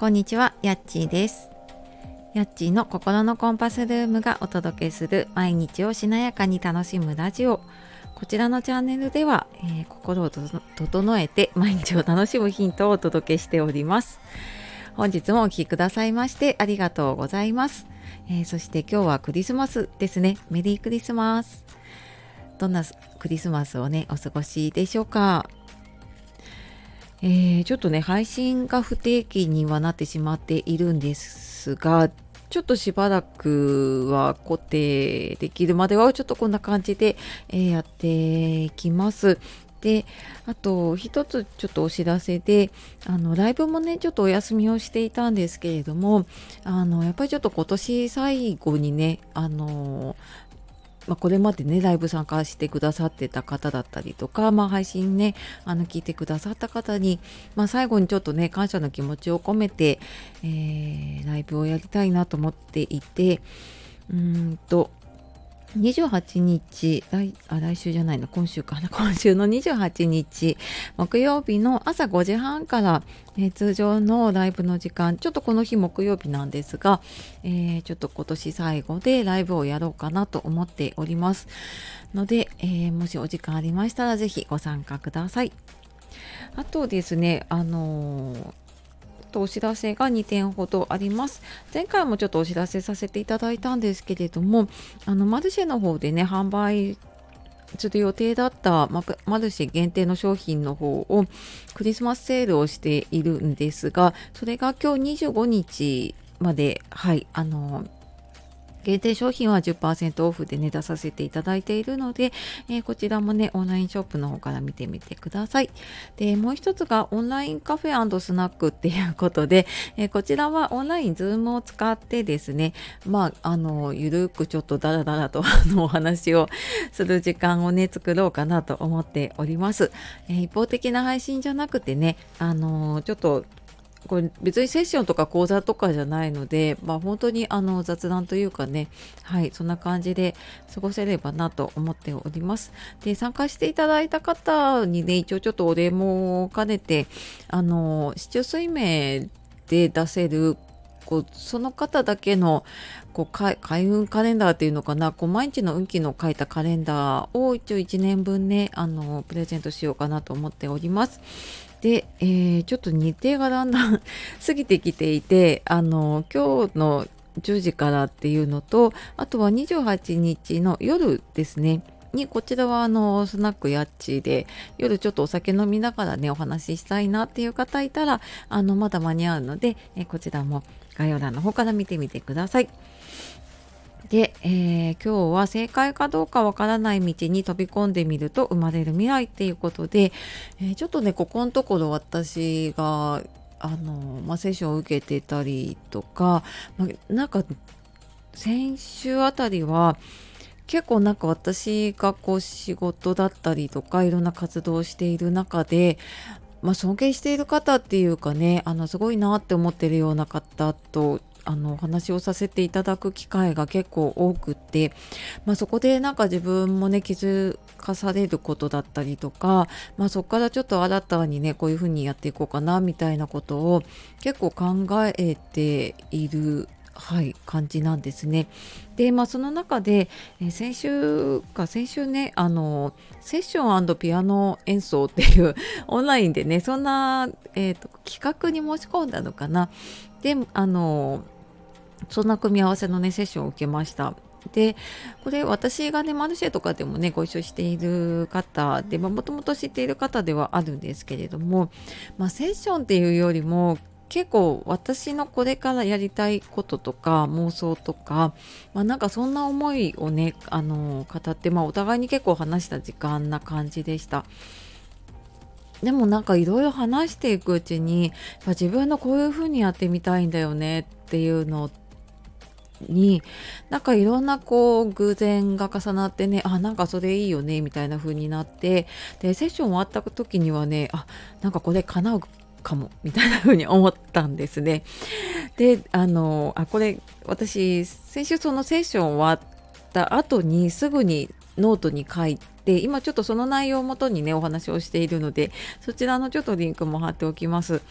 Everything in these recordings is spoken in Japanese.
こんにちは、やっちーです。やっちーの心のコンパスルームがお届けする毎日をしなやかに楽しむラジオ。こちらのチャンネルでは、えー心を整えて 毎日を楽しむヒントをお届けしております。本日もお聴きくださいましてありがとうございます。えーそして今日はクリスマスですね。メリークリスマス。どんなクリスマスをね、お過ごしでしょうか。えーちょっとね配信が不定期にはなってしまっているんですがちょっとしばらくは固定できるまではちょっとこんな感じで、えーやっていきます。であと一つちょっとお知らせであのライブもねちょっとお休みをしていたんですけれどもあのやっぱりちょっと今年最後にねあのまあ、これまでねライブ参加してくださってた方だったりとか、まあ、配信ねあの聞いてくださった方に、まあ、最後にちょっとね感謝の気持ちを込めて、えーライブをやりたいなと思っていてうーんと28日来あ来週じゃないの今週か。な 今週の28日木曜日の朝5時半から、えー通常のライブの時間ちょっとこの日木曜日なんですが、えーちょっと今年最後でライブをやろうかなと思っております。ので、えーもしお時間ありましたらぜひご参加ください。あとですねあのとお知らせが2点ほどあります。前回もちょっとお知らせさせていただいたんですけれどもあのマルシェの方でね販売する予定だったママルシェ限定の商品の方をクリスマスセールをしているんですがそれが今日25日まではいあの限定商品は10%オフでね出させていただいているので、えーこちらもねオンラインショップの方から見てみてください。でもう一つがオンラインカフェスナックっていうことで、えーこちらはオンラインズームを使ってですねまああのゆるくちょっとダラダラとお話をする時間をね作ろうかなと思っております、えー一方的な配信じゃなくてねあのちょっとこれ別にセッションとか講座とかじゃないので、まあ、本当にあの雑談というかねはいそんな感じで過ごせればなと思っておりますで参加していただいた方にね一応ちょっとお礼も兼ねてあの市中水明で出せるこうその方だけのこう開運カレンダーっていうのかなこう毎日の運気の書いたカレンダーを一応1年分ねあのプレゼントしようかなと思っております。で、えーちょっと日程がだんだん 過ぎてきていてあの今日の10時からっていうのとあとは28日の夜ですねにこちらはあのスナックやっちで夜ちょっとお酒飲みながらねお話ししたいなっていう方いたらあのまだ間に合うので、えこちらも概要欄の方から見てみてください。で、えー今日は正解かどうかわからない道に飛び込んでみると生まれる未来っていうことで、えーちょっとねここのところ私があの、まあ、セッションを受けてたりとか、まあなんか先週あたりは結構なんか私がこう仕事だったりとかいろんな活動をしている中で、まあ、尊敬している方っていうかねあのすごいなって思ってるような方とあのお話をさせていただく機会が結構多くって、まあ、そこでなんか自分もね気づかされることだったりとか、まあ、そこからちょっと新たにねこういうふうにやっていこうかなみたいなことを結構考えているはい、感じなんですね。で、まあ、その中で、え先週か先週ねあのセッションピアノ演奏っていう オンラインでねそんな、えーと企画に申し込んだのかな。であのそんな組み合わせのねセッションを受けました。でこれ私がねマルシェとかでもねご一緒している方でもともと知っている方ではあるんですけれども、まあ、セッションっていうよりも結構私のこれからやりたいこととか妄想とか、まあ、なんかそんな思いをねあの語って、まあ、お互いに結構話した時間な感じでした。でもなんかいろいろ話していくうちに自分のこういう風にやってみたいんだよねっていうのになんかいろんなこう偶然が重なってねあなんかそれいいよねみたいな風になってでセッション終わった時にはねあなんかこれ叶うかもみたいな風に思ったんですね。であのあこれ私先週そのセッション終わった後にすぐにノートに書いて今ちょっとその内容をもとにねお話をしているのでそちらのちょっとリンクも貼っておきます。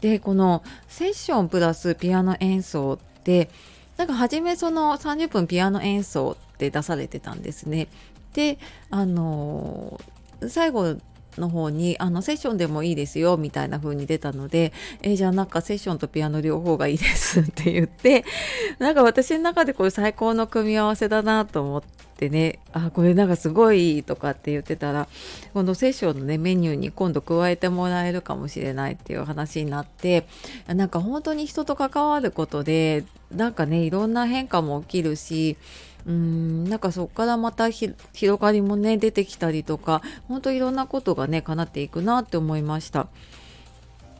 でこのセッションプラスピアノ演奏ってなんか初めその30分ピアノ演奏って出されてたんですね。であの最後の方にあのセッションでもいいですよみたいな風に出たので、えー、じゃあなんかセッションとピアノ両方がいいですって言って なんか私の中でこれ最高の組み合わせだなと思ってねあこれなんかすごいとかって言ってたらこのセッションのねメニューに今度加えてもらえるかもしれないっていう話になってなんか本当に人と関わることでなんかねいろんな変化も起きるしうんなんかそこからまた広がりもね出てきたりとか本当いろんなことがね叶っていくなって思いました。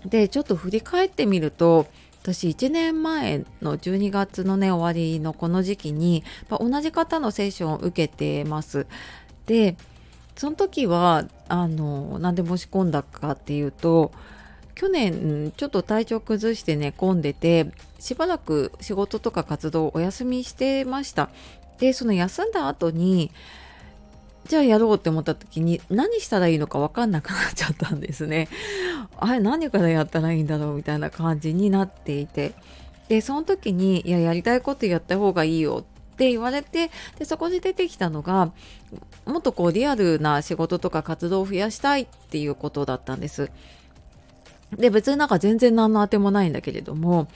でちょっと振り返ってみると私1年前の12月のね終わりのこの時期に、ま同じ方のセッションを受けてます。でその時はあの何で申し込んだかっていうと去年ちょっと体調崩して寝込んでてしばらく仕事とか活動をお休みしてましたでその休んだ後にじゃあやろうって思った時に何したらいいのか分かんなくなっちゃったんですね。あれ何からやったらいいんだろうみたいな感じになっていてでその時にいややりたいことやった方がいいよって言われてでそこで出てきたのがもっとこうリアルな仕事とか活動を増やしたいっていうことだったんです。で別になんか全然何のあてもないんだけれども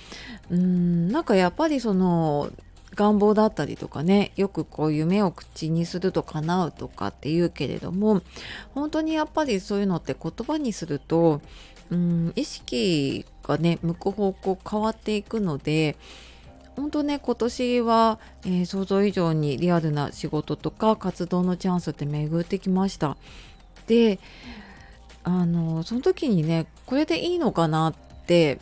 うーんなんかやっぱりその願望だったりとかねよくこう夢を口にすると叶うとかって言うけれども本当にやっぱりそういうのって言葉にするとうん意識がね向く方向変わっていくので本当ね今年は、えー、想像以上にリアルな仕事とか活動のチャンスって巡ってきました。であのその時にねこれでいいのかなって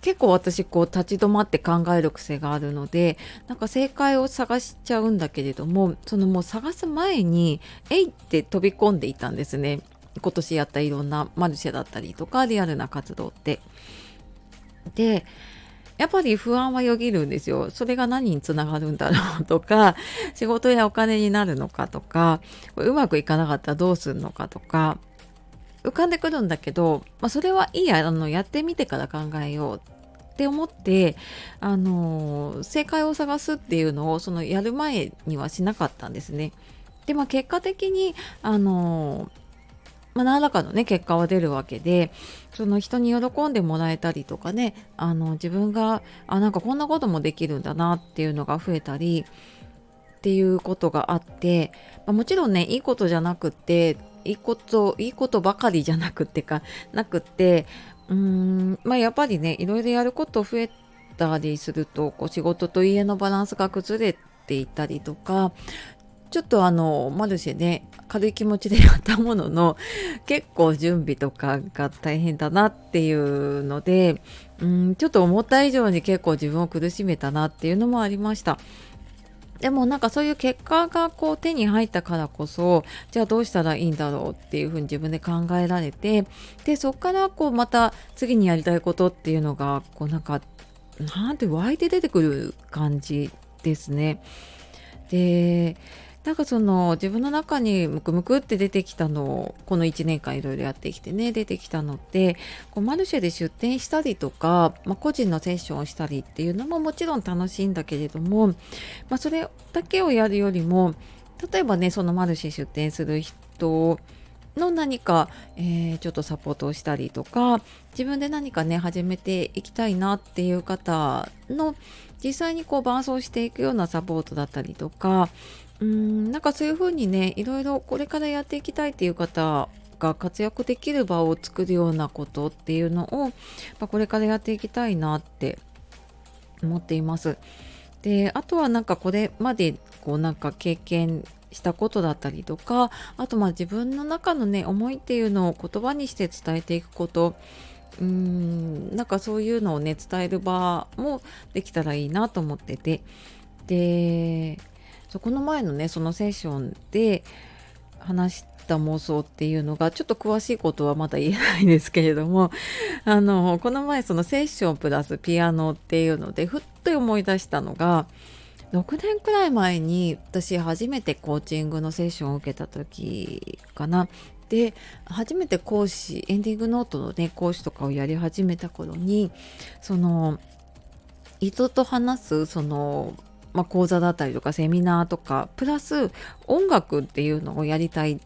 結構私こう立ち止まって考える癖があるのでなんか正解を探しちゃうんだけれどもそのもう探す前にえいって飛び込んでいたんですね今年やったいろんなマルシェだったりとかリアルな活動って。でやっぱり不安はよぎるんですよ。それが何につながるんだろうとか、仕事やお金になるのかとか、うまくいかなかったらどうするのかとか、浮かんでくるんだけど、まあ、それはいいやあのやってみてから考えようって思ってあの正解を探すっていうのをそのやる前にはしなかったんですね。でまあ結果的にあのまあ、何らかのね結果は出るわけでその人に喜んでもらえたりとかねあの自分があなんかこんなこともできるんだなっていうのが増えたりっていうことがあって、まあ、もちろんねいいことじゃなくっていいこといいことばかりじゃなくてかなくてうーんまあやっぱりねいろいろやること増えたりするとこう仕事と家のバランスが崩れていたりとかちょっとあのマルシェね軽い気持ちでやったものの結構準備とかが大変だなっていうのでうんちょっと思った以上に結構自分を苦しめたなっていうのもありました。でもなんかそういう結果がこう手に入ったからこそじゃあどうしたらいいんだろうっていうふうに自分で考えられてでそこからこうまた次にやりたいことっていうのがこうなんかなんて湧いて出てくる感じですね。でなんかその自分の中にムクムクって出てきたのをこの1年間いろいろやってきてね出てきたのってこうマルシェで出店したりとか、まあ、個人のセッションをしたりっていうのももちろん楽しいんだけれども、まあ、それだけをやるよりも例えばねそのマルシェ出店する人の何か、えー、ちょっとサポートをしたりとか自分で何かね始めていきたいなっていう方の実際にこう伴走していくようなサポートだったりとかうんなんかそういうふうにねいろいろこれからやっていきたいっていう方が活躍できる場を作るようなことっていうのを、ま、これからやっていきたいなって思っています。であとはなんかこれまでこうなんか経験したことだったりとかあとまあ自分の中のね思いっていうのを言葉にして伝えていくことうーんなんかそういうのをね伝える場もできたらいいなと思っててでそこの前のねそのセッションで話した妄想っていうのがちょっと詳しいことはまだ言えないんですけれども あのこの前そのセッションプラスピアノっていうのでふっと思い出したのが6年くらい前に私初めてコーチングのセッションを受けた時かな。で初めて講師エンディングノートのね講師とかをやり始めた頃にその人と話すその、まあ、講座だったりとかセミナーとかプラス音楽っていうのをやりたい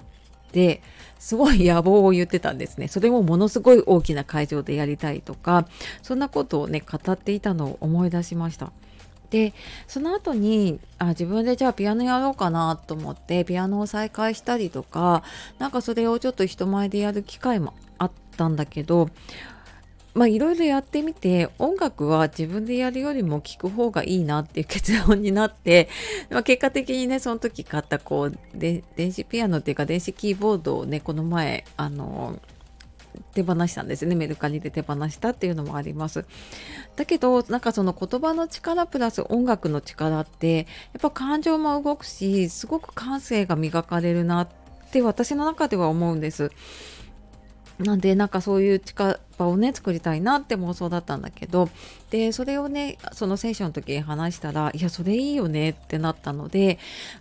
ですごい野望を言ってたんですね。それもものすごい大きな会場でやりたいとかそんなことをね語っていたのを思い出しました。でその後にあ自分でじゃあピアノやろうかなと思ってピアノを再開したりとかなんかそれをちょっと人前でやる機会もあったんだけどまあいろいろやってみて音楽は自分でやるよりも聴く方がいいなっていう結論になって、まあ、結果的にねその時買ったこうで電子ピアノっていうか電子キーボードをねこの前あの手放したんですね。メルカリで手放したっていうのもあります。だけどなんかその言葉の力プラス音楽の力ってやっぱ感情も動くしすごく感性が磨かれるなって私の中では思うんです。なんでなんかそういう近場をね作りたいなって妄想だったんだけどでそれをねそのセッションの時に話したらいやそれいいよねってなったので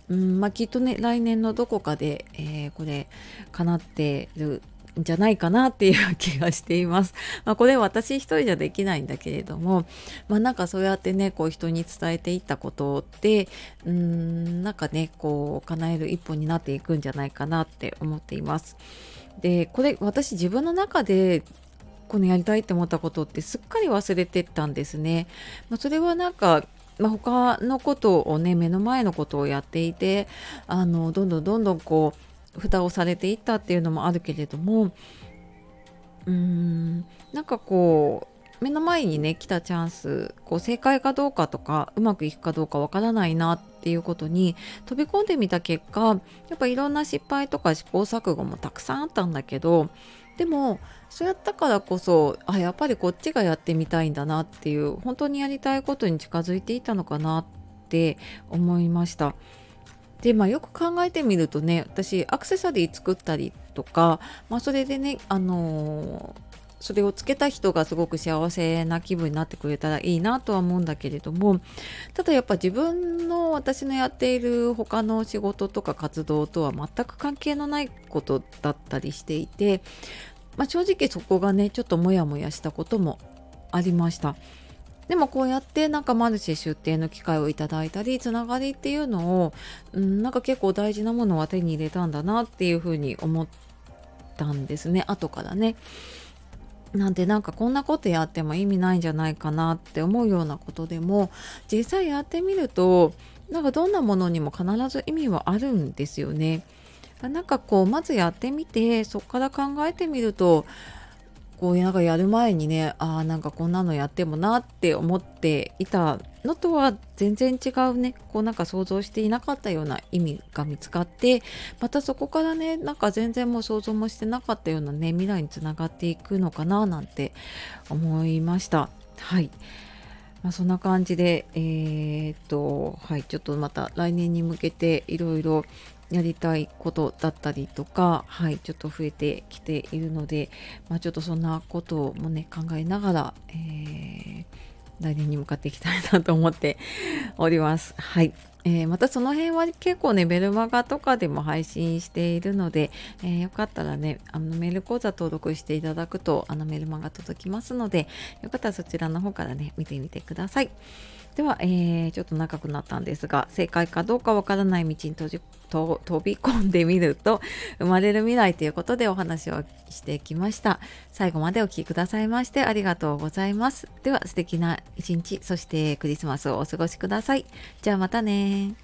うんまあきっとね来年のどこかで、えー、これ叶ってるんじゃないかなっていう気がしています。まあ、これ私一人じゃできないんだけれども、まあ、なんかそうやってねこう人に伝えていったことってうんなんかねこう叶える一歩になっていくんじゃないかなって思っています。でこれ私自分の中でこのやりたいって思ったことってすっかり忘れてたんですね。まあ、それはなんかまあ、他のことをね目の前のことをやっていてあのどんどんどんどんこう蓋をされていったっていうのもあるけれどもうーんなんかこう目の前にね来たチャンスこう正解かどうかとかうまくいくかどうかわからないなっていうことに飛び込んでみた結果やっぱいろんな失敗とか試行錯誤もたくさんあったんだけどでもそうやったからこそあやっぱりこっちがやってみたいんだなっていう本当にやりたいことに近づいていたのかなって思いました。でまあよく考えてみるとね私アクセサリー作ったりとか、まあ、それでねあのーそれをつけた人がすごく幸せな気分になってくれたらいいなとは思うんだけれどもただやっぱ自分の私のやっている他の仕事とか活動とは全く関係のないことだったりしていて、まあ、正直そこがねちょっとモヤモヤしたこともありました。でもこうやってなんかマルシェ出店の機会をいただいたりつながりっていうのを、うん、なんか結構大事なものは手に入れたんだなっていうふうに思ったんですね後からね。なんでなんかこんなことやっても意味ないんじゃないかなって思うようなことでも実際やってみるとなんかどんなものにも必ず意味はあるんですよね。なんかこうまずやってみてそこから考えてみるとこうなんかやる前にねああなんかこんなのやってもなって思っていたのとは全然違うね。こうなんか想像していなかったような意味が見つかってまたそこからねなんか全然もう想像もしてなかったようなね未来につながっていくのかななんて思いました。はい。まあ、そんな感じでえー、っとはい。ちょっとまた来年に向けていろいろやりたいことだったりとか、はい、ちょっと増えてきているので、まあ、ちょっとそんなこともね考えながら、えー、来年に向かっていきたいなと思っております。はい。えー、またその辺は結構ね、メルマガとかでも配信しているので、えー、よかったらね、あのメール講座登録していただくと、あのメルマガ届きますので、よかったらそちらの方からね、見てみてください。では、えー、ちょっと長くなったんですが正解かどうかわからない道に閉じと飛び込んでみると生まれる未来ということでお話をしてきました。最後までお聴きくださいましてありがとうございます。では素敵な一日そしてクリスマスをお過ごしください。じゃあまたねね。